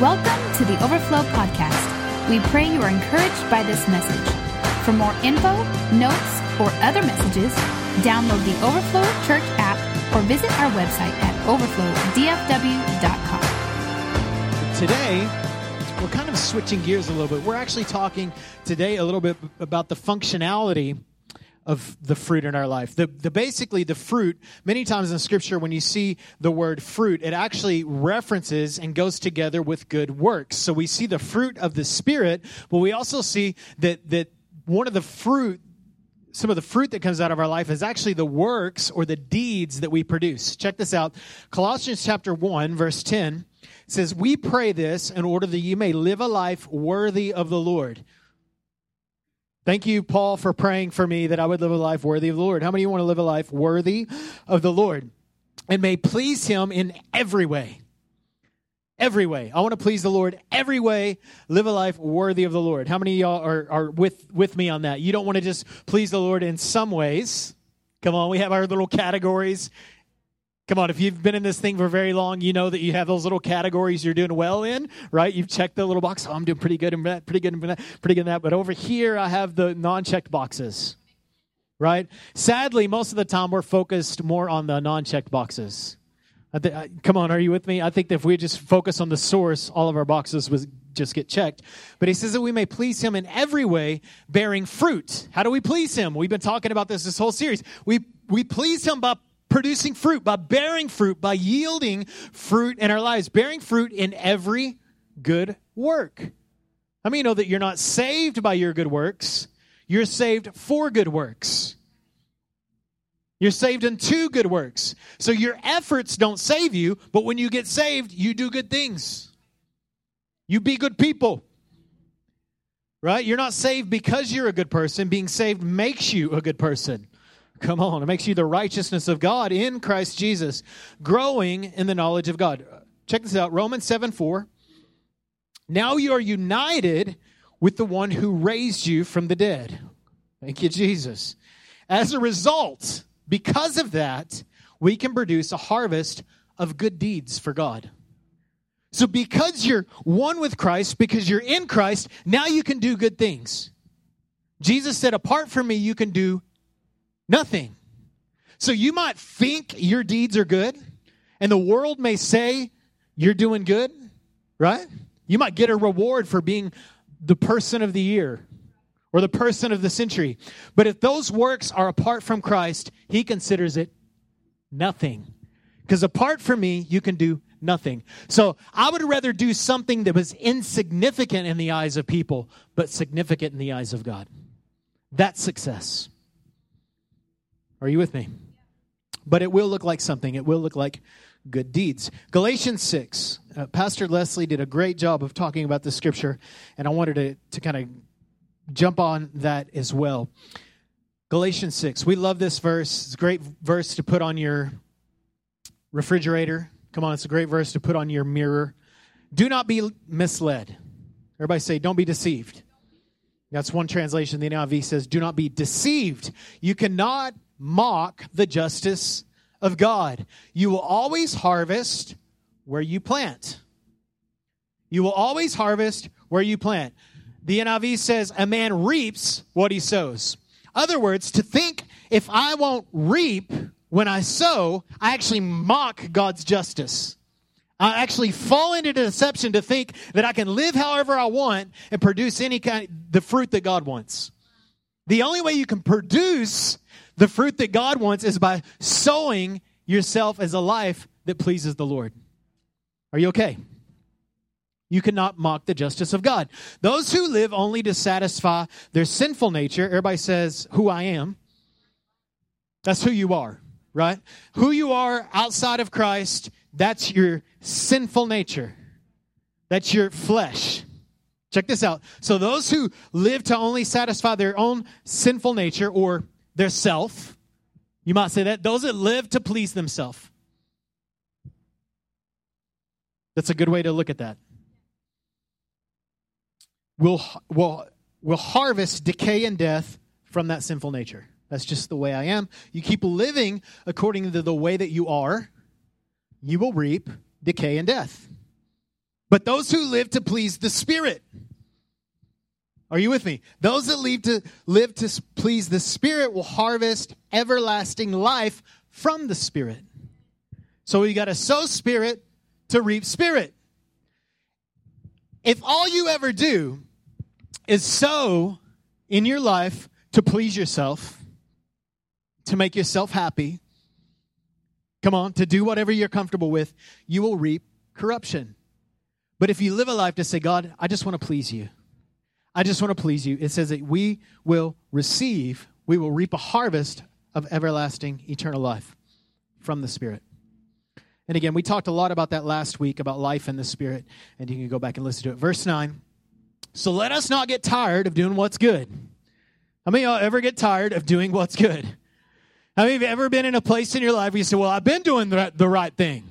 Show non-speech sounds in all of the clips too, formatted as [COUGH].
Welcome to the Overflow Podcast. We pray you are encouraged by this message. For more info, notes, or other messages, download the Overflow Church app or visit our website at overflowdfw.com. Today, we're kind of switching gears a little bit. We're actually talking today a little bit about the functionality of the fruit in our life. The, the basically the fruit, many times in scripture when you see the word fruit, it actually references and goes together with good works. So we see the fruit of the spirit, but we also see that that one of the fruit some of the fruit that comes out of our life is actually the works or the deeds that we produce. Check this out. Colossians chapter 1 verse 10 says, "We pray this in order that you may live a life worthy of the Lord." Thank you, Paul, for praying for me that I would live a life worthy of the Lord. How many of you want to live a life worthy of the Lord and may please Him in every way? Every way. I want to please the Lord every way, live a life worthy of the Lord. How many of y'all are, are with, with me on that? You don't want to just please the Lord in some ways. Come on, we have our little categories. Come on, if you've been in this thing for very long, you know that you have those little categories you're doing well in, right? You've checked the little box. Oh, I'm doing pretty good in that, pretty good in that, pretty good in that. But over here, I have the non-checked boxes, right? Sadly, most of the time we're focused more on the non-checked boxes. Th- I, come on, are you with me? I think that if we just focus on the source, all of our boxes would just get checked. But he says that we may please him in every way, bearing fruit. How do we please him? We've been talking about this this whole series. We we please him by producing fruit, by bearing fruit, by yielding fruit in our lives, bearing fruit in every good work. How many know that you're not saved by your good works? You're saved for good works. You're saved in two good works. So your efforts don't save you, but when you get saved, you do good things. You be good people. Right? You're not saved because you're a good person. Being saved makes you a good person. Come on, it makes you the righteousness of God in Christ Jesus, growing in the knowledge of God. Check this out Romans 7 4. Now you are united with the one who raised you from the dead. Thank you, Jesus. As a result, because of that, we can produce a harvest of good deeds for God. So, because you're one with Christ, because you're in Christ, now you can do good things. Jesus said, Apart from me, you can do Nothing. So you might think your deeds are good, and the world may say you're doing good, right? You might get a reward for being the person of the year or the person of the century. But if those works are apart from Christ, he considers it nothing. Because apart from me, you can do nothing. So I would rather do something that was insignificant in the eyes of people, but significant in the eyes of God. That's success. Are you with me? But it will look like something. It will look like good deeds. Galatians 6. Uh, Pastor Leslie did a great job of talking about the scripture, and I wanted to, to kind of jump on that as well. Galatians 6. We love this verse. It's a great verse to put on your refrigerator. Come on, it's a great verse to put on your mirror. Do not be misled. Everybody say, don't be deceived. That's one translation. The NIV says, do not be deceived. You cannot mock the justice of God. You will always harvest where you plant. You will always harvest where you plant. The NIV says a man reaps what he sows. Other words, to think if I won't reap when I sow, I actually mock God's justice. I actually fall into deception to think that I can live however I want and produce any kind the fruit that God wants. The only way you can produce the fruit that God wants is by sowing yourself as a life that pleases the Lord. Are you okay? You cannot mock the justice of God. Those who live only to satisfy their sinful nature, everybody says, who I am. That's who you are, right? Who you are outside of Christ, that's your sinful nature. That's your flesh. Check this out. So, those who live to only satisfy their own sinful nature or their self. You might say that. Those that live to please themselves. That's a good way to look at that. We'll, we'll, we'll harvest decay and death from that sinful nature. That's just the way I am. You keep living according to the way that you are, you will reap decay and death. But those who live to please the Spirit, are you with me? Those that live to live to please the Spirit will harvest everlasting life from the Spirit. So you got to sow Spirit to reap Spirit. If all you ever do is sow in your life to please yourself, to make yourself happy, come on, to do whatever you're comfortable with, you will reap corruption. But if you live a life to say, God, I just want to please you, I just want to please you, it says that we will receive, we will reap a harvest of everlasting eternal life from the Spirit. And again, we talked a lot about that last week about life in the Spirit, and you can go back and listen to it. Verse 9 So let us not get tired of doing what's good. How many of y'all ever get tired of doing what's good? How many of you ever been in a place in your life where you say, Well, I've been doing the, the right thing?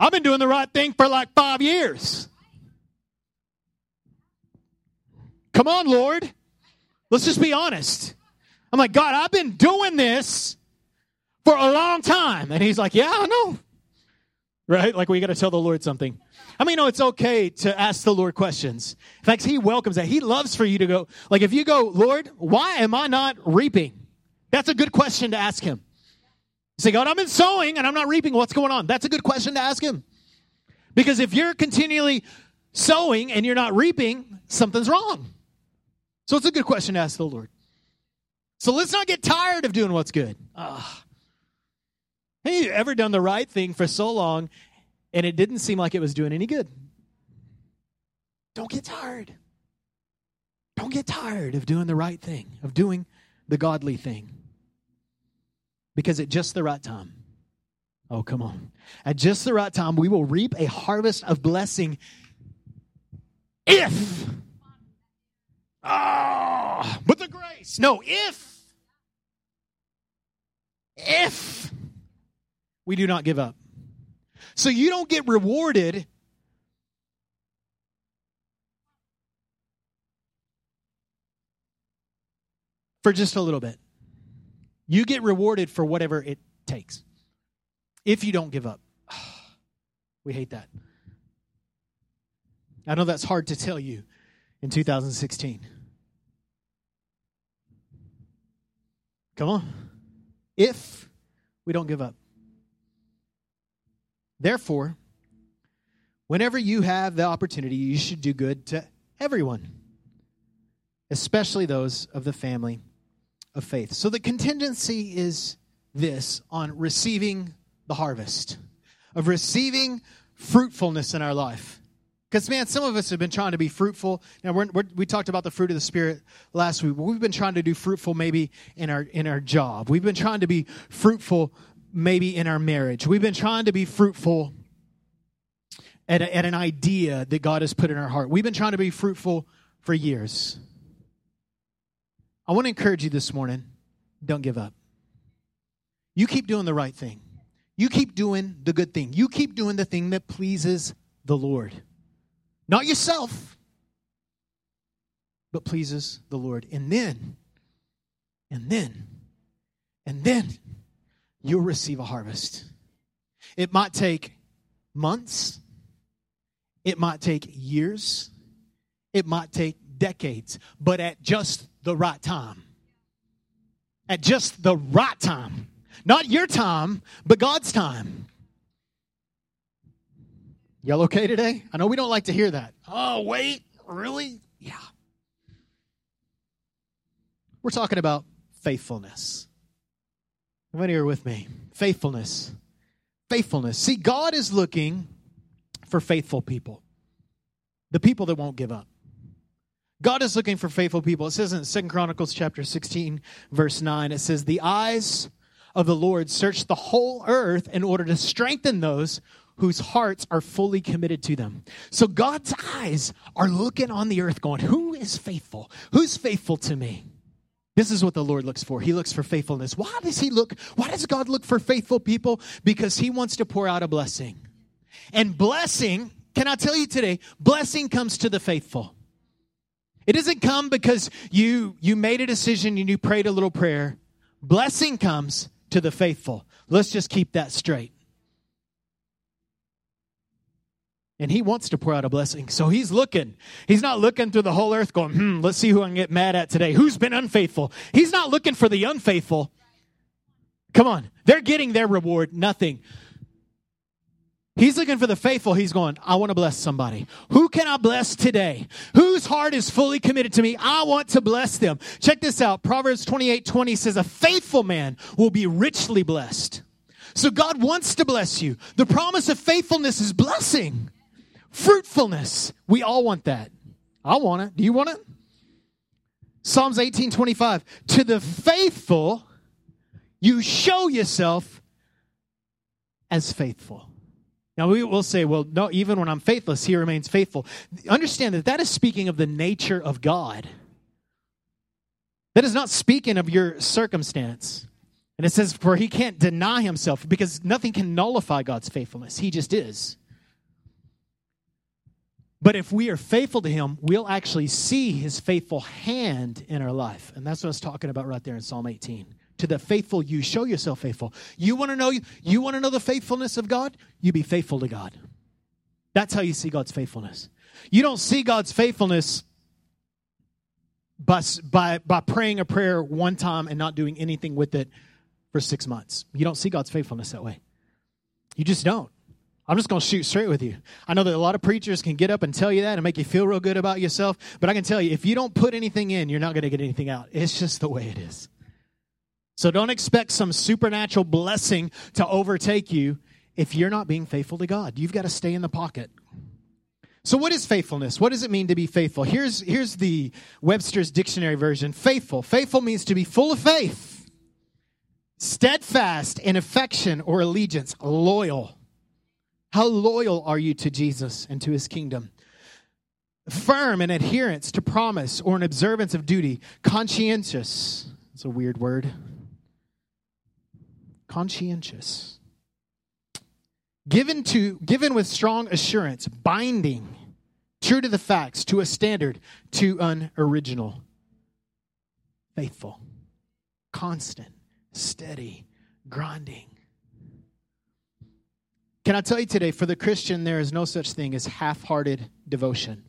I've been doing the right thing for like five years. Come on, Lord. Let's just be honest. I'm like, God, I've been doing this for a long time. And he's like, Yeah, I know. Right? Like we got to tell the Lord something. I mean, no, it's okay to ask the Lord questions. In fact, he welcomes that. He loves for you to go, like, if you go, Lord, why am I not reaping? That's a good question to ask him. Say, God, I've been sowing and I'm not reaping. What's going on? That's a good question to ask him. Because if you're continually sowing and you're not reaping, something's wrong. So it's a good question to ask the Lord. So let's not get tired of doing what's good. Ugh. Have you ever done the right thing for so long and it didn't seem like it was doing any good? Don't get tired. Don't get tired of doing the right thing, of doing the godly thing. Because at just the right time, oh, come on. At just the right time, we will reap a harvest of blessing if Ah, but the grace. No, if, if we do not give up. So you don't get rewarded for just a little bit. You get rewarded for whatever it takes if you don't give up. [SIGHS] We hate that. I know that's hard to tell you in 2016. Come on. If we don't give up. Therefore, whenever you have the opportunity, you should do good to everyone, especially those of the family of faith. So the contingency is this on receiving the harvest, of receiving fruitfulness in our life. Because, man, some of us have been trying to be fruitful. Now, we're, we're, we talked about the fruit of the Spirit last week. We've been trying to do fruitful maybe in our, in our job. We've been trying to be fruitful maybe in our marriage. We've been trying to be fruitful at, a, at an idea that God has put in our heart. We've been trying to be fruitful for years. I want to encourage you this morning don't give up. You keep doing the right thing, you keep doing the good thing, you keep doing the thing that pleases the Lord. Not yourself, but pleases the Lord. And then, and then, and then you'll receive a harvest. It might take months, it might take years, it might take decades, but at just the right time. At just the right time. Not your time, but God's time. Y'all okay today? I know we don't like to hear that. Oh, wait, really? Yeah. We're talking about faithfulness. How many are with me? Faithfulness. Faithfulness. See, God is looking for faithful people, the people that won't give up. God is looking for faithful people. It says in Second Chronicles chapter 16, verse 9, it says, The eyes of the Lord search the whole earth in order to strengthen those whose hearts are fully committed to them. So God's eyes are looking on the earth, going, Who is faithful? Who's faithful to me? This is what the Lord looks for. He looks for faithfulness. Why does He look? Why does God look for faithful people? Because He wants to pour out a blessing. And blessing, can I tell you today, blessing comes to the faithful. It doesn't come because you you made a decision and you prayed a little prayer. Blessing comes to the faithful. Let's just keep that straight. And he wants to pour out a blessing. So he's looking. He's not looking through the whole earth going, hmm, let's see who I can get mad at today. Who's been unfaithful? He's not looking for the unfaithful. Come on. They're getting their reward, nothing. He's looking for the faithful. He's going, I want to bless somebody. Who can I bless today? Whose heart is fully committed to me? I want to bless them. Check this out. Proverbs 28 20 says, A faithful man will be richly blessed. So God wants to bless you. The promise of faithfulness is blessing, fruitfulness. We all want that. I want it. Do you want it? Psalms 18 25. To the faithful, you show yourself as faithful. Now we will say, well, no, even when I'm faithless, he remains faithful. Understand that that is speaking of the nature of God. That is not speaking of your circumstance. And it says, for he can't deny himself because nothing can nullify God's faithfulness. He just is. But if we are faithful to him, we'll actually see his faithful hand in our life. And that's what I was talking about right there in Psalm 18 to the faithful you show yourself faithful. You want to know you want to know the faithfulness of god? You be faithful to god. That's how you see god's faithfulness. You don't see god's faithfulness by, by, by praying a prayer one time and not doing anything with it for six months. You don't see god's faithfulness that way. You just don't I'm just going to shoot straight with you. I know that a lot of preachers can get up and tell you that and make you feel real good about yourself, but I can tell you, if you don't put anything in, you're not going to get anything out. It's just the way it is. So don't expect some supernatural blessing to overtake you if you're not being faithful to God. You've got to stay in the pocket. So what is faithfulness? What does it mean to be faithful? Here's here's the Webster's dictionary version. Faithful. Faithful means to be full of faith, steadfast in affection or allegiance, loyal. How loyal are you to Jesus and to his kingdom? Firm in adherence to promise or an observance of duty, conscientious. It's a weird word. Conscientious. Given to given with strong assurance binding true to the facts to a standard to an original. Faithful. Constant. Steady. Grinding can i tell you today for the christian there is no such thing as half-hearted devotion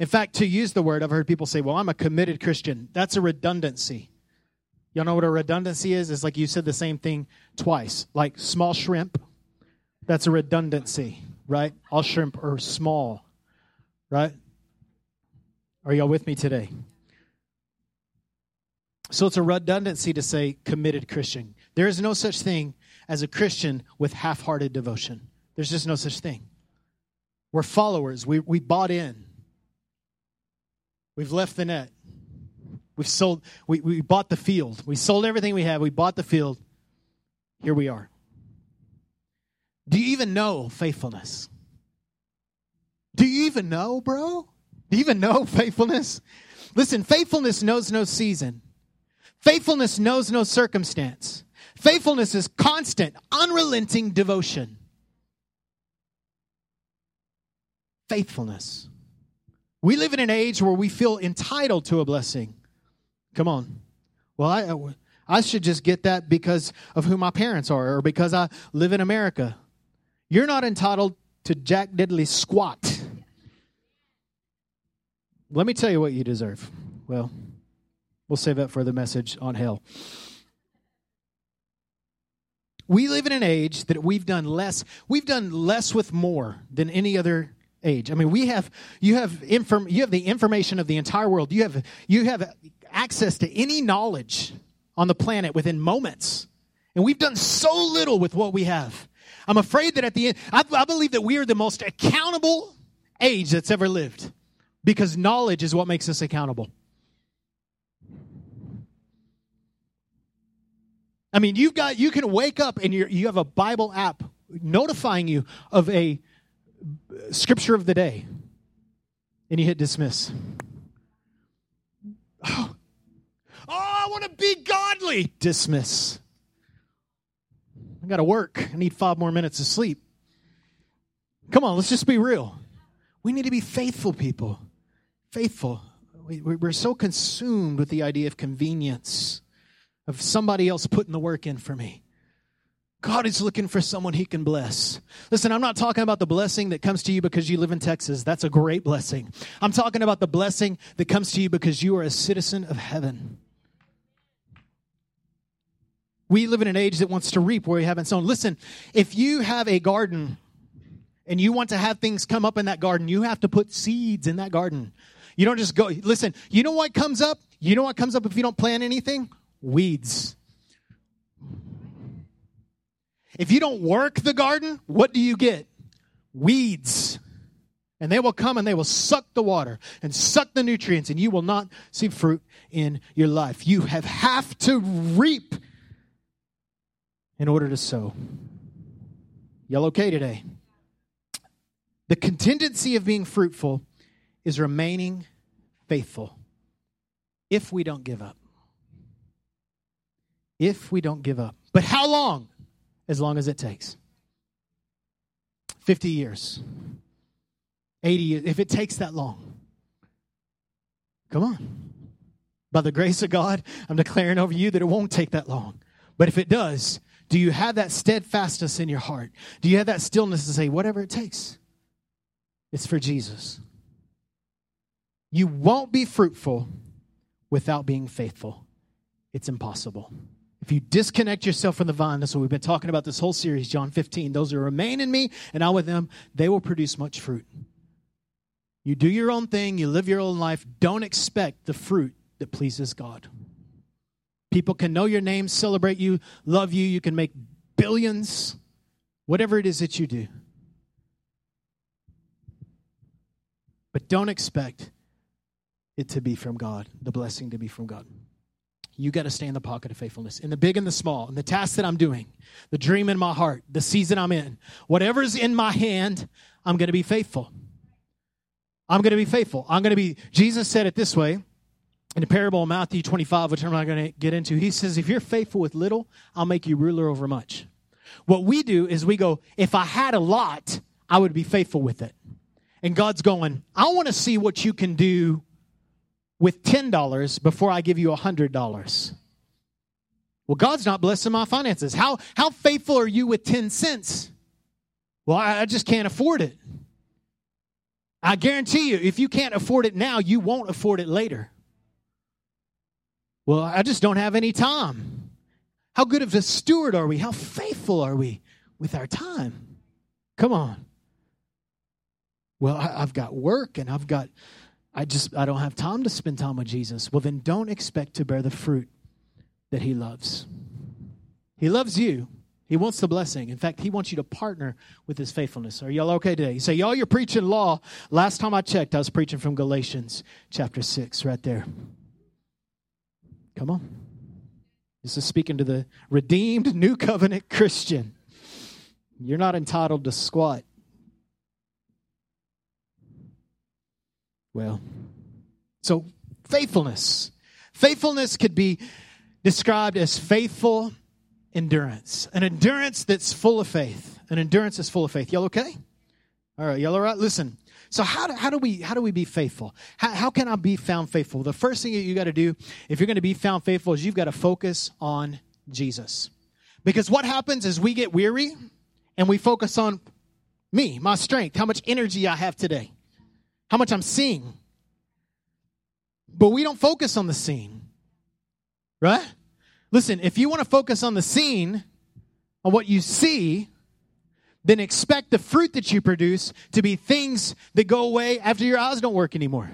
in fact to use the word i've heard people say well i'm a committed christian that's a redundancy Y'all know what a redundancy is? It's like you said the same thing twice. Like small shrimp, that's a redundancy, right? All shrimp are small, right? Are y'all with me today? So it's a redundancy to say committed Christian. There is no such thing as a Christian with half hearted devotion. There's just no such thing. We're followers, we, we bought in, we've left the net. We've sold, we, we bought the field. We sold everything we have. We bought the field. Here we are. Do you even know faithfulness? Do you even know, bro? Do you even know faithfulness? Listen, faithfulness knows no season. Faithfulness knows no circumstance. Faithfulness is constant, unrelenting devotion. Faithfulness. We live in an age where we feel entitled to a blessing. Come on. Well, I, I should just get that because of who my parents are or because I live in America. You're not entitled to Jack Diddley squat. Let me tell you what you deserve. Well, we'll save that for the message on hell. We live in an age that we've done less. We've done less with more than any other age. I mean, we have you have inform you have the information of the entire world. You have you have access to any knowledge on the planet within moments. And we've done so little with what we have. I'm afraid that at the end, I, I believe that we are the most accountable age that's ever lived because knowledge is what makes us accountable. I mean, you've got you can wake up and you you have a Bible app notifying you of a scripture of the day, and you hit dismiss. Oh, Oh, I want to be godly. Dismiss. I got to work. I need five more minutes of sleep. Come on, let's just be real. We need to be faithful people. Faithful. We're so consumed with the idea of convenience, of somebody else putting the work in for me. God is looking for someone he can bless. Listen, I'm not talking about the blessing that comes to you because you live in Texas. That's a great blessing. I'm talking about the blessing that comes to you because you are a citizen of heaven. We live in an age that wants to reap where you haven't sown. Listen, if you have a garden and you want to have things come up in that garden, you have to put seeds in that garden. You don't just go, listen, you know what comes up? You know what comes up if you don't plant anything? Weeds. If you don't work the garden, what do you get? Weeds. And they will come and they will suck the water and suck the nutrients, and you will not see fruit in your life. You have, have to reap in order to sow. Y'all okay today? The contingency of being fruitful is remaining faithful if we don't give up. If we don't give up. But how long? As long as it takes. 50 years. 80 years. If it takes that long. Come on. By the grace of God, I'm declaring over you that it won't take that long. But if it does, do you have that steadfastness in your heart? Do you have that stillness to say, whatever it takes, it's for Jesus? You won't be fruitful without being faithful. It's impossible. If you disconnect yourself from the vine, that's what we've been talking about this whole series, John 15. Those who remain in me and I with them, they will produce much fruit. You do your own thing, you live your own life. Don't expect the fruit that pleases God. People can know your name, celebrate you, love you. You can make billions, whatever it is that you do. But don't expect it to be from God, the blessing to be from God. You got to stay in the pocket of faithfulness, in the big and the small, in the task that I'm doing, the dream in my heart, the season I'm in. Whatever's in my hand, I'm going to be faithful. I'm going to be faithful. I'm going to be, Jesus said it this way in the parable of Matthew 25, which I'm not going to get into. He says, If you're faithful with little, I'll make you ruler over much. What we do is we go, If I had a lot, I would be faithful with it. And God's going, I want to see what you can do with $10 before I give you $100. Well, God's not blessing my finances. How, how faithful are you with 10 cents? Well, I, I just can't afford it. I guarantee you, if you can't afford it now, you won't afford it later. Well, I just don't have any time. How good of a steward are we? How faithful are we with our time? Come on. Well, I, have got work and I've got I just I don't have time to spend time with Jesus. Well, then don't expect to bear the fruit that he loves. He loves you. He wants the blessing. In fact, he wants you to partner with his faithfulness. Are y'all okay today? You say, y'all, you're preaching law. Last time I checked, I was preaching from Galatians chapter 6, right there. Come on. This is speaking to the redeemed new covenant Christian. You're not entitled to squat Well, so faithfulness. Faithfulness could be described as faithful endurance. An endurance that's full of faith. An endurance that's full of faith. Y'all okay? All right, y'all all right? Listen. So how do, how do we how do we be faithful? How, how can I be found faithful? The first thing that you got to do if you're going to be found faithful is you've got to focus on Jesus. Because what happens is we get weary and we focus on me, my strength, how much energy I have today how much I'm seeing. But we don't focus on the seen, right? Listen, if you want to focus on the seen, on what you see, then expect the fruit that you produce to be things that go away after your eyes don't work anymore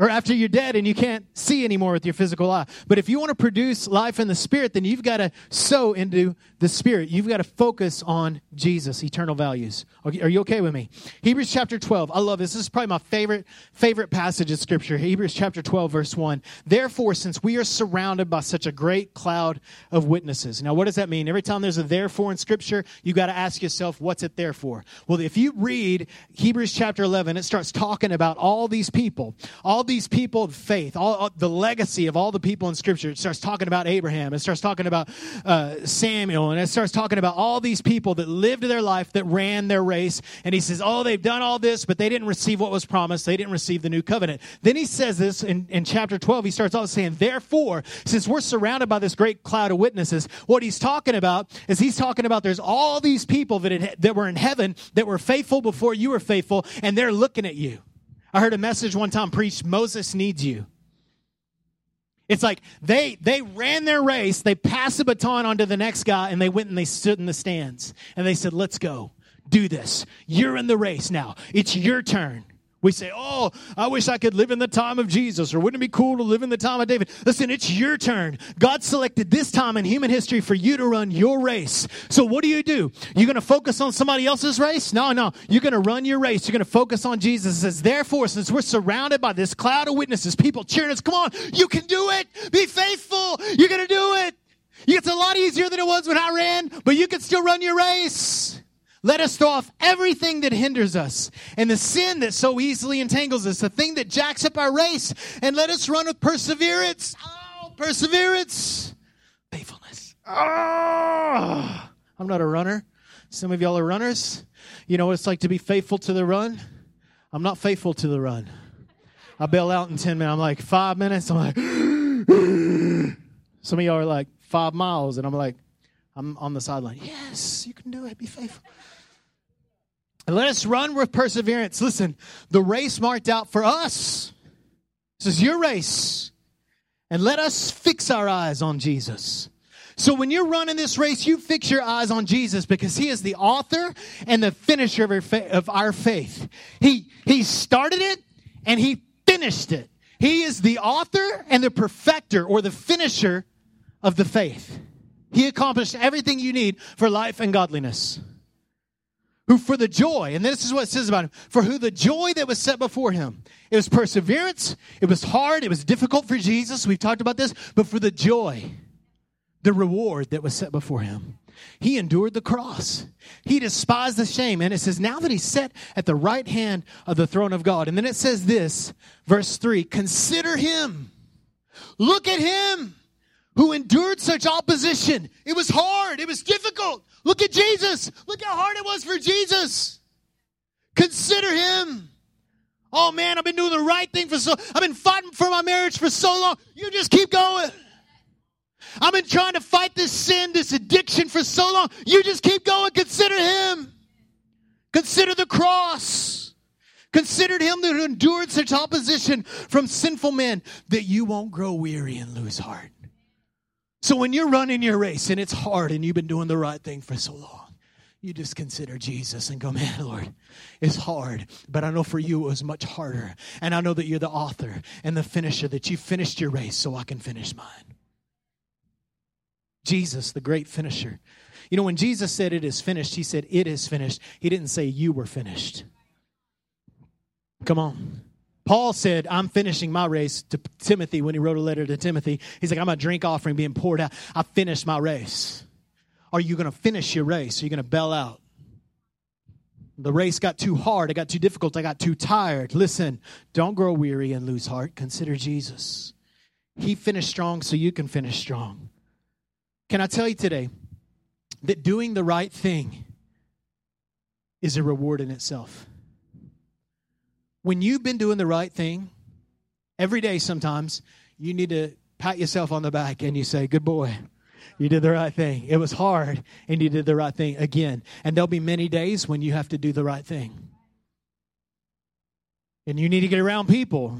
or after you're dead and you can't see anymore with your physical eye. But if you want to produce life in the spirit, then you've got to sow into the spirit. You've got to focus on Jesus, eternal values. Okay, are you okay with me? Hebrews chapter 12. I love this. This is probably my favorite favorite passage of scripture. Hebrews chapter 12 verse 1. Therefore, since we are surrounded by such a great cloud of witnesses. Now, what does that mean? Every time there's a therefore in scripture, you got to ask yourself, what's it there for? Well, if you read Hebrews chapter 11, it starts talking about all these people, all these people of faith, all, all, the legacy of all the people in Scripture. It starts talking about Abraham. It starts talking about uh, Samuel, and it starts talking about all these people that lived their life, that ran their race. And he says, "Oh, they've done all this, but they didn't receive what was promised. They didn't receive the new covenant." Then he says this in, in chapter twelve. He starts off saying, "Therefore, since we're surrounded by this great cloud of witnesses, what he's talking about is he's talking about there's all these people that that were in heaven that were faithful before you were faithful, and they're looking at you." I heard a message one time preached Moses needs you. It's like they they ran their race, they passed the baton on to the next guy, and they went and they stood in the stands and they said, Let's go. Do this. You're in the race now. It's your turn. We say, Oh, I wish I could live in the time of Jesus, or wouldn't it be cool to live in the time of David? Listen, it's your turn. God selected this time in human history for you to run your race. So what do you do? You're going to focus on somebody else's race? No, no. You're going to run your race. You're going to focus on Jesus. It says, Therefore, since we're surrounded by this cloud of witnesses, people cheering us, come on, you can do it. Be faithful. You're going to do it. It's a lot easier than it was when I ran, but you can still run your race. Let us throw off everything that hinders us and the sin that so easily entangles us, the thing that jacks up our race, and let us run with perseverance. Oh, perseverance. Faithfulness. Oh, I'm not a runner. Some of y'all are runners. You know what it's like to be faithful to the run? I'm not faithful to the run. I bail out in 10 minutes. I'm like, five minutes. I'm like, [GASPS] [GASPS] some of y'all are like, five miles. And I'm like, I'm on the sideline. Yes, you can do it. Be faithful. And let us run with perseverance. Listen, the race marked out for us. This is your race. And let us fix our eyes on Jesus. So when you're running this race, you fix your eyes on Jesus because he is the author and the finisher of our, faith. He, he started it and he finished it. He is the author and the perfecter or the finisher of the faith. He accomplished everything you need for life and godliness who for the joy, and this is what it says about him, for who the joy that was set before him. It was perseverance, it was hard, it was difficult for Jesus. We've talked about this, but for the joy, the reward that was set before him. He endured the cross. He despised the shame. And it says, now that he's set at the right hand of the throne of God. And then it says this, verse 3 Consider him. Look at him who endured such opposition. It was hard, it was difficult. Look at Jesus. Look how hard it was for Jesus. Consider him. Oh man, I've been doing the right thing for so I've been fighting for my marriage for so long. You just keep going. I've been trying to fight this sin, this addiction for so long. You just keep going. Consider him. Consider the cross. Consider him that endured such opposition from sinful men that you won't grow weary and lose heart. So when you're running your race and it's hard and you've been doing the right thing for so long, you just consider Jesus and go, man, Lord, it's hard, but I know for you it was much harder. And I know that you're the author and the finisher, that you finished your race so I can finish mine. Jesus, the great finisher. You know, when Jesus said it is finished, he said it is finished. He didn't say you were finished. Come on. Paul said, I'm finishing my race to Timothy when he wrote a letter to Timothy. He's like, I'm a drink offering being poured out. I finished my race. Are you going to finish your race? Are you going to bail out? The race got too hard. It got too difficult. I got too tired. Listen, don't grow weary and lose heart. Consider Jesus. He finished strong so you can finish strong. Can I tell you today that doing the right thing is a reward in itself? When you've been doing the right thing every day sometimes you need to pat yourself on the back and you say good boy you did the right thing. It was hard and you did the right thing again. And there'll be many days when you have to do the right thing. And you need to get around people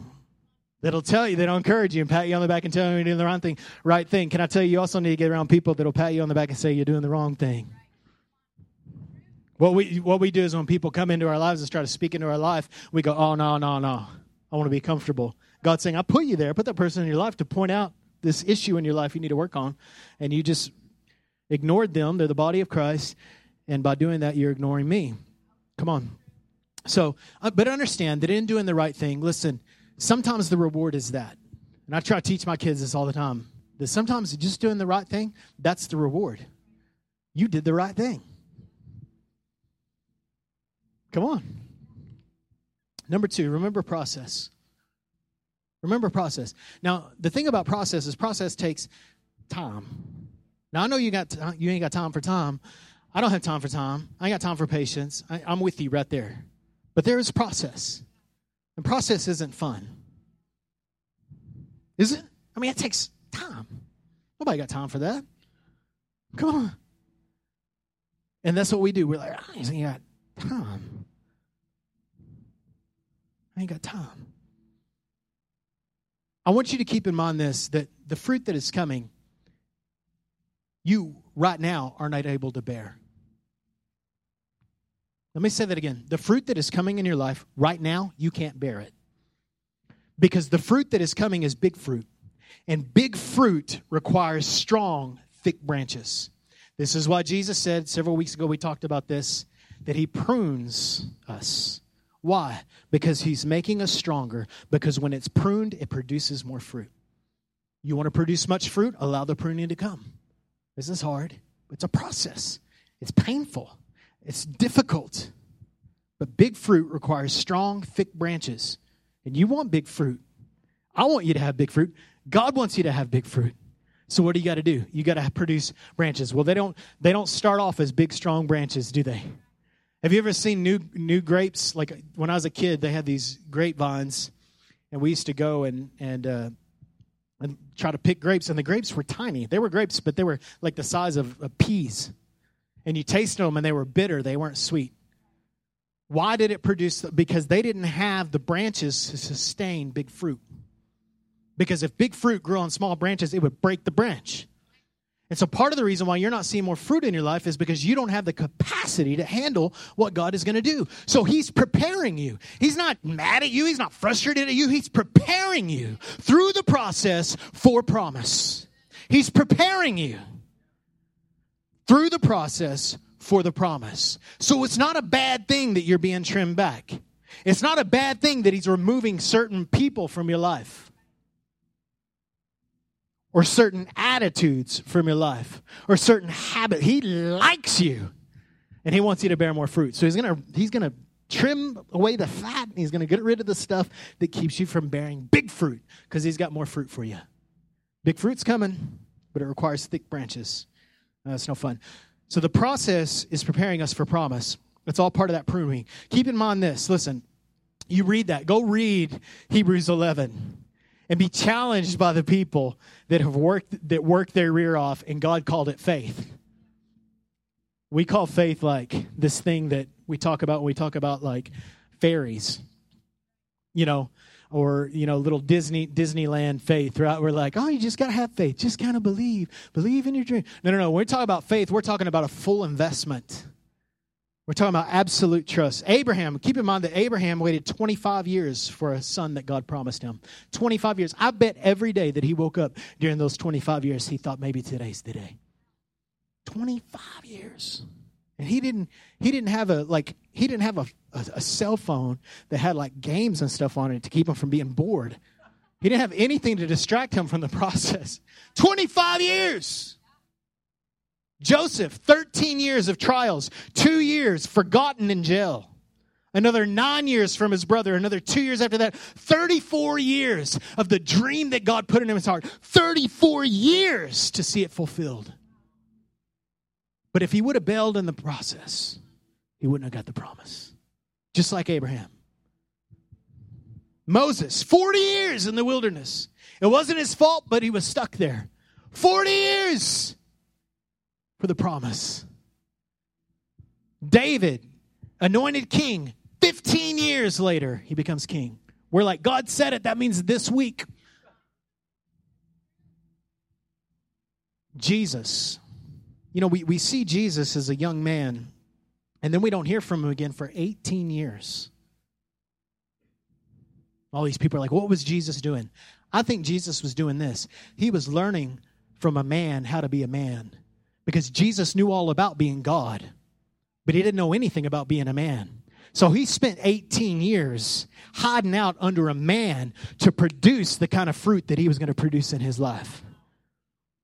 that'll tell you that'll encourage you and pat you on the back and tell you you're doing the right thing right thing. Can i tell you you also need to get around people that'll pat you on the back and say you're doing the wrong thing what we, what we do is when people come into our lives and try to speak into our life, we go, oh, no, no, no. I want to be comfortable. God's saying, I put you there. I put that person in your life to point out this issue in your life you need to work on. And you just ignored them. They're the body of Christ. And by doing that, you're ignoring me. Come on. So, uh, but understand that in doing the right thing, listen, sometimes the reward is that. And I try to teach my kids this all the time. That sometimes just doing the right thing, that's the reward. You did the right thing. Come on. Number two, remember process. Remember process. Now, the thing about process is process takes time. Now, I know you got you ain't got time for time. I don't have time for time. I ain't got time for patience. I, I'm with you right there. But there is process. And process isn't fun. Is it? I mean, it takes time. Nobody got time for that. Come on. And that's what we do. We're like, ah, I ain't got time. I ain't got time. I want you to keep in mind this that the fruit that is coming, you right now are not able to bear. Let me say that again. The fruit that is coming in your life right now, you can't bear it. Because the fruit that is coming is big fruit. And big fruit requires strong, thick branches. This is why Jesus said several weeks ago, we talked about this, that he prunes us. Why? Because he's making us stronger. Because when it's pruned, it produces more fruit. You want to produce much fruit? Allow the pruning to come. This is hard. It's a process, it's painful. It's difficult. But big fruit requires strong, thick branches. And you want big fruit. I want you to have big fruit. God wants you to have big fruit. So what do you got to do? You got to produce branches. Well, they don't they don't start off as big strong branches, do they? Have you ever seen new new grapes? Like when I was a kid, they had these grapevines, and we used to go and and uh, and try to pick grapes, and the grapes were tiny. They were grapes, but they were like the size of, of peas and you tasted them and they were bitter, they weren't sweet. Why did it produce? Because they didn't have the branches to sustain big fruit. Because if big fruit grew on small branches, it would break the branch. And so part of the reason why you're not seeing more fruit in your life is because you don't have the capacity to handle what God is going to do. So he's preparing you. He's not mad at you, he's not frustrated at you, he's preparing you through the process for promise. He's preparing you through the process for the promise. So it's not a bad thing that you're being trimmed back. It's not a bad thing that he's removing certain people from your life or certain attitudes from your life or certain habits. He likes you and he wants you to bear more fruit. So he's going to he's going to trim away the fat and he's going to get rid of the stuff that keeps you from bearing big fruit because he's got more fruit for you. Big fruit's coming, but it requires thick branches. Uh, That's no fun. So the process is preparing us for promise. It's all part of that pruning. Keep in mind this. Listen, you read that. Go read Hebrews 11 and be challenged by the people that have worked that worked their rear off and God called it faith. We call faith like this thing that we talk about when we talk about like fairies. You know, or you know little disney disneyland faith right? We're like oh you just gotta have faith. Just kind of believe. Believe in your dream. No no no. When we talk about faith we're talking about a full investment we're talking about absolute trust. Abraham keep in mind that abraham waited 25 years for a son that god promised him. 25 years. I bet every day that he woke up during those 25 years he thought maybe today's the day. 25 years. And he didn't he didn't have a like he didn't have a, a, a, cell phone that had like games and stuff on it to keep him from being bored. He didn't have anything to distract him from the [LAUGHS] process. 25 years joseph 13 years of trials two years forgotten in jail another nine years from his brother another two years after that 34 years of the dream that god put in his heart 34 years to see it fulfilled but if he would have bailed in the process, he wouldn't have got the promise. Just like Abraham. Moses, 40 years in the wilderness. It wasn't his fault, but he was stuck there. 40 years for the promise. David, anointed king, 15 years later, he becomes king. We're like, God said it, that means this week. Jesus, you know, we, we see Jesus as a young man, and then we don't hear from him again for 18 years. All these people are like, what was Jesus doing? I think Jesus was doing this. He was learning from a man how to be a man because Jesus knew all about being God, but he didn't know anything about being a man. So he spent 18 years hiding out under a man to produce the kind of fruit that he was going to produce in his life.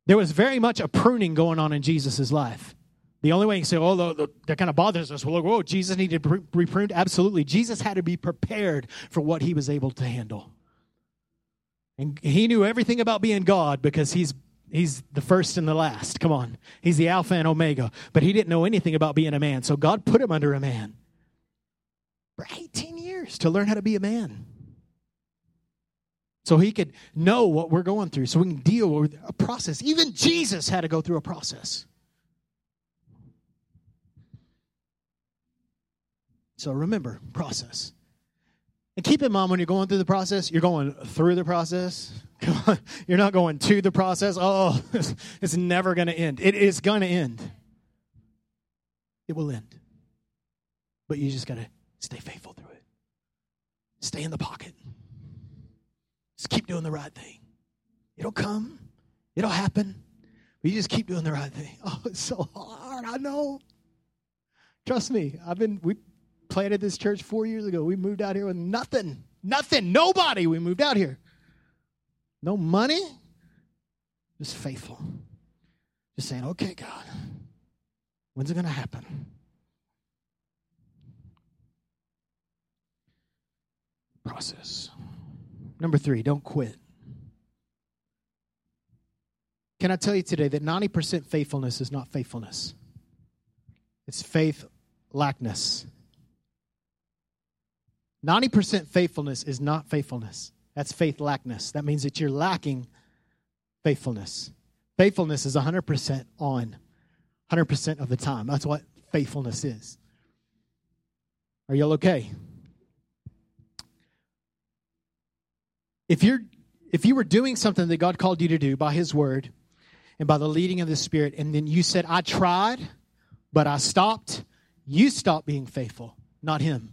There was very much a pruning going on in Jesus' life. The only way you say, oh, that kind of bothers us. Well, whoa, Jesus needed to be pruned. Absolutely. Jesus had to be prepared for what he was able to handle. And he knew everything about being God because he's he's the first and the last. Come on. He's the Alpha and Omega. But he didn't know anything about being a man. So God put him under a man for 18 years to learn how to be a man. So he could know what we're going through, so we can deal with a process. Even Jesus had to go through a process. So remember, process. And keep in mind when you're going through the process, you're going through the process. You're not going to the process. Oh, [LAUGHS] it's never going to end. It is going to end. It will end. But you just got to stay faithful through it. Stay in the pocket. Just keep doing the right thing. It'll come, it'll happen. But you just keep doing the right thing. [LAUGHS] Oh, it's so hard. I know. Trust me, I've been, we planted this church four years ago. We moved out here with nothing, nothing, nobody. We moved out here. No money, just faithful. Just saying, okay, God, when's it going to happen? Process. Number three, don't quit. Can I tell you today that 90% faithfulness is not faithfulness? It's faith lackness. 90% faithfulness is not faithfulness. That's faith lackness. That means that you're lacking faithfulness. Faithfulness is 100% on, 100% of the time. That's what faithfulness is. Are y'all okay? If you're if you were doing something that God called you to do by his word and by the leading of the spirit and then you said I tried but I stopped, you stopped being faithful, not him.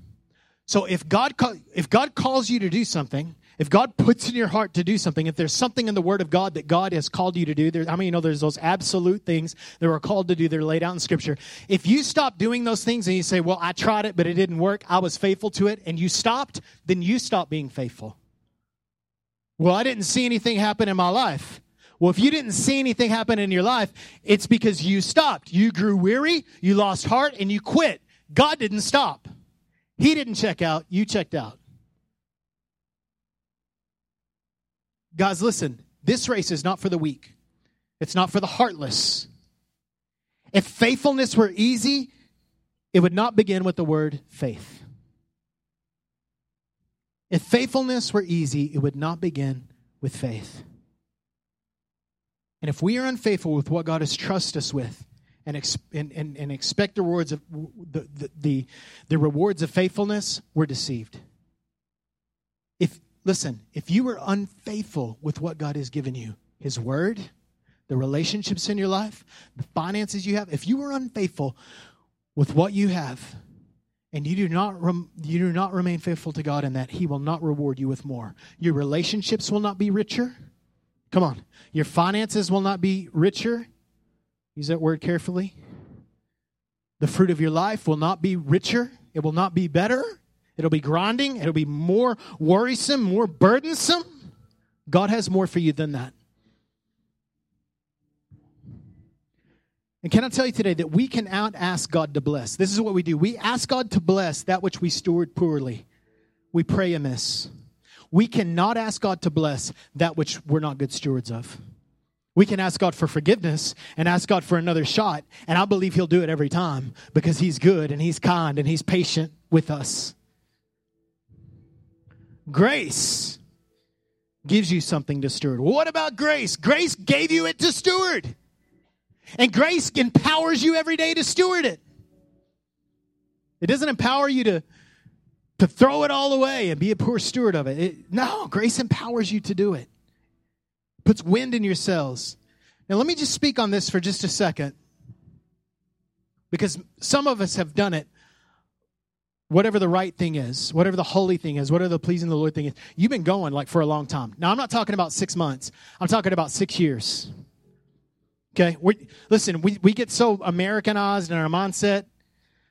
So if God if God calls you to do something, if God puts in your heart to do something, if there's something in the Word of God that God has called you to do, there, I mean, you know, there's those absolute things that we're called to do. They're laid out in Scripture. If you stop doing those things and you say, "Well, I tried it, but it didn't work. I was faithful to it," and you stopped, then you stop being faithful. Well, I didn't see anything happen in my life. Well, if you didn't see anything happen in your life, it's because you stopped. You grew weary, you lost heart, and you quit. God didn't stop. He didn't check out, you checked out. Guys, listen, this race is not for the weak, it's not for the heartless. If faithfulness were easy, it would not begin with the word faith. If faithfulness were easy, it would not begin with faith. And if we are unfaithful with what God has trusted us with, and, ex- and, and, and expect the rewards of the, the, the, the rewards of faithfulness, we're deceived. Listen, if you are unfaithful with what God has given you, His Word, the relationships in your life, the finances you have, if you are unfaithful with what you have, and you do not rem- you do not remain faithful to God in that, He will not reward you with more. Your relationships will not be richer. Come on, your finances will not be richer. Use that word carefully. The fruit of your life will not be richer, it will not be better. It'll be grinding, it'll be more worrisome, more burdensome. God has more for you than that. And can I tell you today that we can out ask God to bless? This is what we do. We ask God to bless that which we steward poorly. We pray amiss. We cannot ask God to bless that which we're not good stewards of. We can ask God for forgiveness and ask God for another shot, and I believe He'll do it every time because He's good and He's kind and He's patient with us. Grace gives you something to steward. What about grace? Grace gave you it to steward, and grace empowers you every day to steward it. It doesn't empower you to, to throw it all away and be a poor steward of it. it no, grace empowers you to do it puts wind in your sails. Now, let me just speak on this for just a second because some of us have done it. Whatever the right thing is, whatever the holy thing is, whatever the pleasing the Lord thing is, you've been going like for a long time. Now, I'm not talking about six months, I'm talking about six years. Okay? We, listen, we, we get so Americanized in our mindset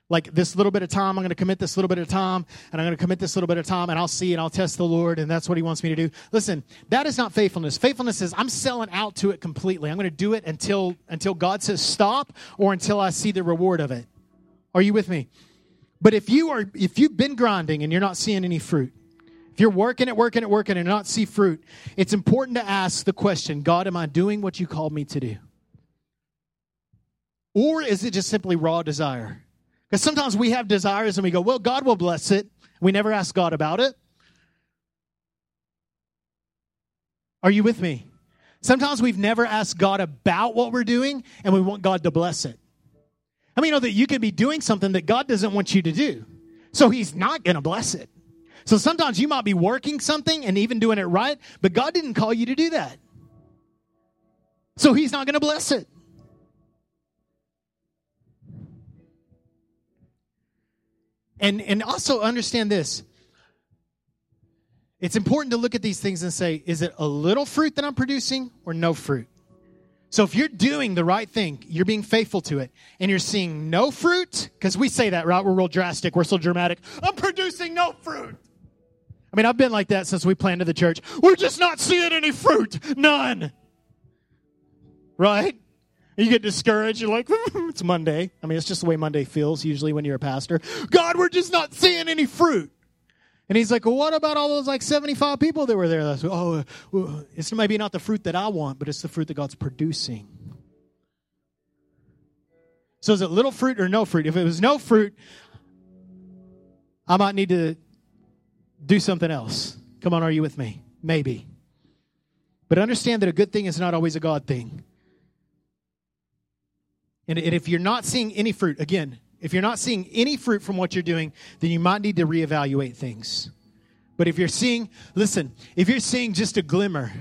like this little bit of time, I'm going to commit this little bit of time, and I'm going to commit this little bit of time, and I'll see and I'll test the Lord, and that's what He wants me to do. Listen, that is not faithfulness. Faithfulness is I'm selling out to it completely. I'm going to do it until until God says stop, or until I see the reward of it. Are you with me? But if you are if you've been grinding and you're not seeing any fruit, if you're working at working at working and not see fruit, it's important to ask the question God, am I doing what you called me to do? Or is it just simply raw desire? Because sometimes we have desires and we go, well, God will bless it. We never ask God about it. Are you with me? Sometimes we've never asked God about what we're doing and we want God to bless it. I mean, you know that you can be doing something that God doesn't want you to do. So he's not going to bless it. So sometimes you might be working something and even doing it right, but God didn't call you to do that. So he's not going to bless it. And and also understand this. It's important to look at these things and say, is it a little fruit that I'm producing or no fruit? So if you're doing the right thing, you're being faithful to it, and you're seeing no fruit, because we say that, right? We're real drastic, we're so dramatic. I'm producing no fruit. I mean, I've been like that since we planted the church. We're just not seeing any fruit. None. Right? You get discouraged. You're like, [LAUGHS] it's Monday. I mean, it's just the way Monday feels usually when you're a pastor. God, we're just not seeing any fruit. And he's like, well, what about all those like 75 people that were there? That's, oh, uh, it's maybe not the fruit that I want, but it's the fruit that God's producing. So is it little fruit or no fruit? If it was no fruit, I might need to do something else. Come on, are you with me? Maybe. But understand that a good thing is not always a God thing. And, if you're not seeing any fruit, again, if you're not seeing any fruit from what you're doing, then you might need to reevaluate things. But if you're seeing, listen, if you're seeing just a glimmer,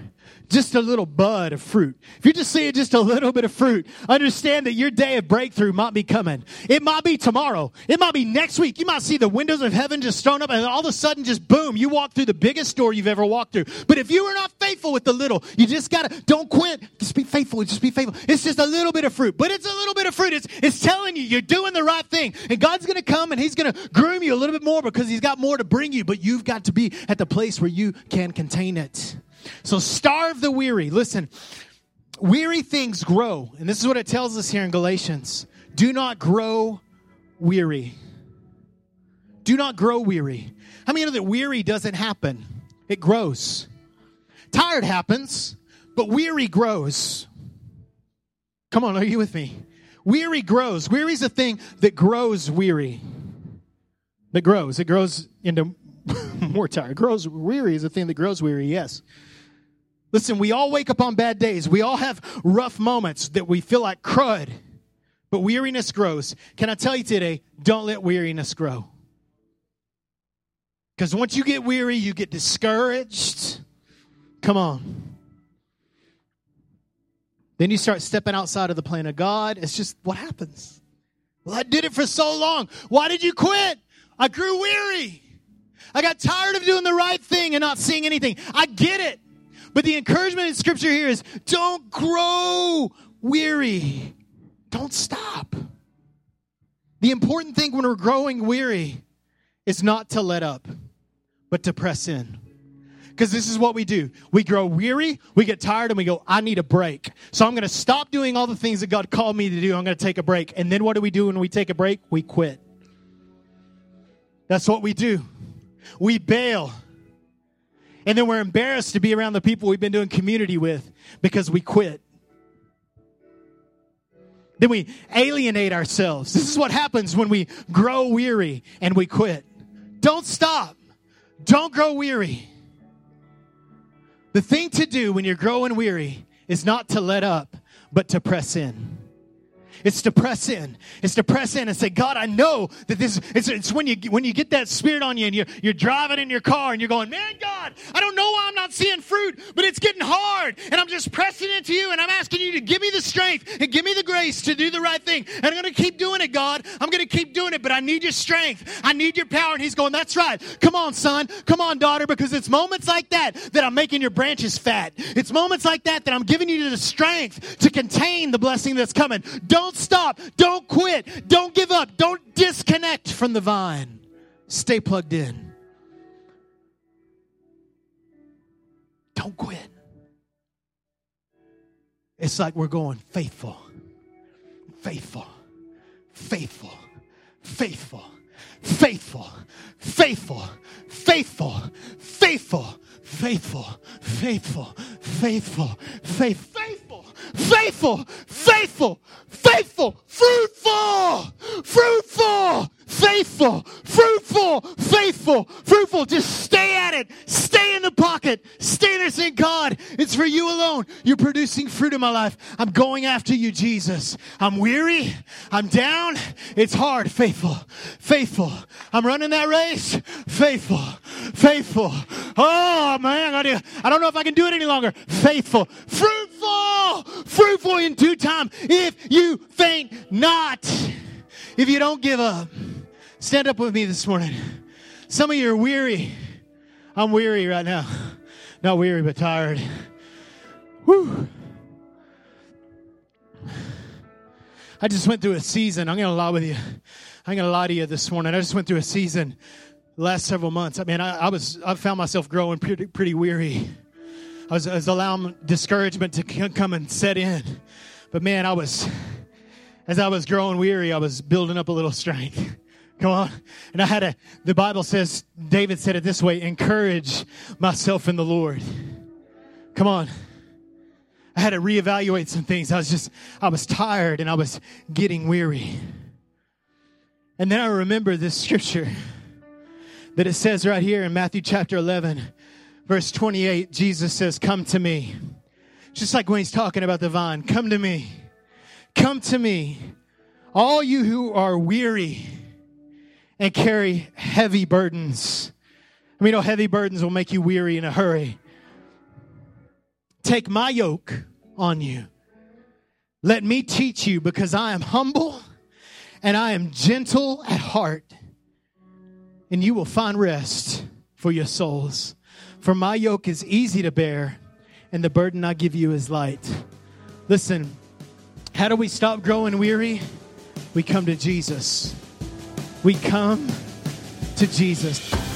just a little bud of fruit. If you're just seeing just a little bit of fruit, understand that your day of breakthrough might be coming. It might be tomorrow. It might be next week. You might see the windows of heaven just thrown up and all of a sudden just boom, you walk through the biggest door you've ever walked through. But if you are not faithful with the little, you just gotta, don't quit. Just be faithful. Just be faithful. It's just a little bit of fruit, but it's a little bit of fruit. It's, it's telling you you're doing the right thing. And God's gonna come and He's gonna groom you a little bit more because He's got more to bring you, but you've got to be at the place where you can contain it. So starve the weary. Listen, weary things grow. And this is what it tells us here in Galatians. Do not grow weary. Do not grow weary. How many know that weary doesn't happen? It grows. Tired happens, but weary grows. Come on, are you with me? Weary grows. Weary is a thing that grows weary. That grows. It grows into [LAUGHS] more tired. Grows weary is a thing that grows weary, yes. Listen, we all wake up on bad days. We all have rough moments that we feel like crud, but weariness grows. Can I tell you today, don't let weariness grow. Because once you get weary, you get discouraged. Come on. Then you start stepping outside of the plan of God. It's just what happens. Well, I did it for so long. Why did you quit? I grew weary. I got tired of doing the right thing and not seeing anything. I get it. But the encouragement in scripture here is don't grow weary. Don't stop. The important thing when we're growing weary is not to let up, but to press in. Because this is what we do. We grow weary, we get tired, and we go, I need a break. So I'm going to stop doing all the things that God called me to do. I'm going to take a break. And then what do we do when we take a break? We quit. That's what we do. We bail. And then we're embarrassed to be around the people we've been doing community with because we quit. Then we alienate ourselves. This is what happens when we grow weary and we quit. Don't stop. Don't grow weary. The thing to do when you're growing weary is not to let up, but to press in. It's to press in. It's to press in and say, God, I know that this. It's, it's when you when you get that spirit on you and you're you're driving in your car and you're going, man, God, I don't know why I'm not seeing fruit, but it's getting hard, and I'm just pressing into you, and I'm asking you to give me the strength and give me the grace to do the right thing. And I'm going to keep doing it, God. I'm going to keep doing it, but I need your strength. I need your power. And He's going, that's right. Come on, son. Come on, daughter, because it's moments like that that I'm making your branches fat. It's moments like that that I'm giving you the strength to contain the blessing that's coming. Don't don't stop. Don't quit. Don't give up. Don't disconnect from the vine. Stay plugged in. Don't quit. It's like we're going faithful, faithful, faithful, faithful, faithful, faithful, faithful, faithful, faithful, faithful, faithful, faithful, faithful, faithful, faithful, fruitful, fruitful, faithful, fruitful, faithful, fruitful. Just stay at it. Stay in the pocket. Stay there saying, God, it's for you alone. You're producing fruit in my life. I'm going after you, Jesus. I'm weary. I'm down. It's hard. Faithful, faithful. I'm running that race. Faithful, faithful. Oh man, I don't know if I can do it any longer. Faithful, fruitful, fruitful in due time. If you faint not, if you don't give up. Stand up with me this morning. Some of you are weary. I'm weary right now. Not weary, but tired. Whew. I just went through a season. I'm going to lie with you. I'm going to lie to you this morning. I just went through a season last several months. I mean, I, I was, I found myself growing pretty, pretty weary. I was, I was allowing discouragement to come and set in. But man, I was, as I was growing weary, I was building up a little strength. Come on. And I had a, the Bible says, David said it this way encourage myself in the Lord. Come on. I had to reevaluate some things. I was just, I was tired and I was getting weary. And then I remember this scripture that it says right here in Matthew chapter 11, verse 28, Jesus says, Come to me. Just like when he's talking about the vine, come to me. Come to me, all you who are weary and carry heavy burdens. I mean, know heavy burdens will make you weary in a hurry. Take my yoke on you. Let me teach you because I am humble and I am gentle at heart, and you will find rest for your souls. For my yoke is easy to bear, and the burden I give you is light. Listen, how do we stop growing weary? We come to Jesus we come to Jesus.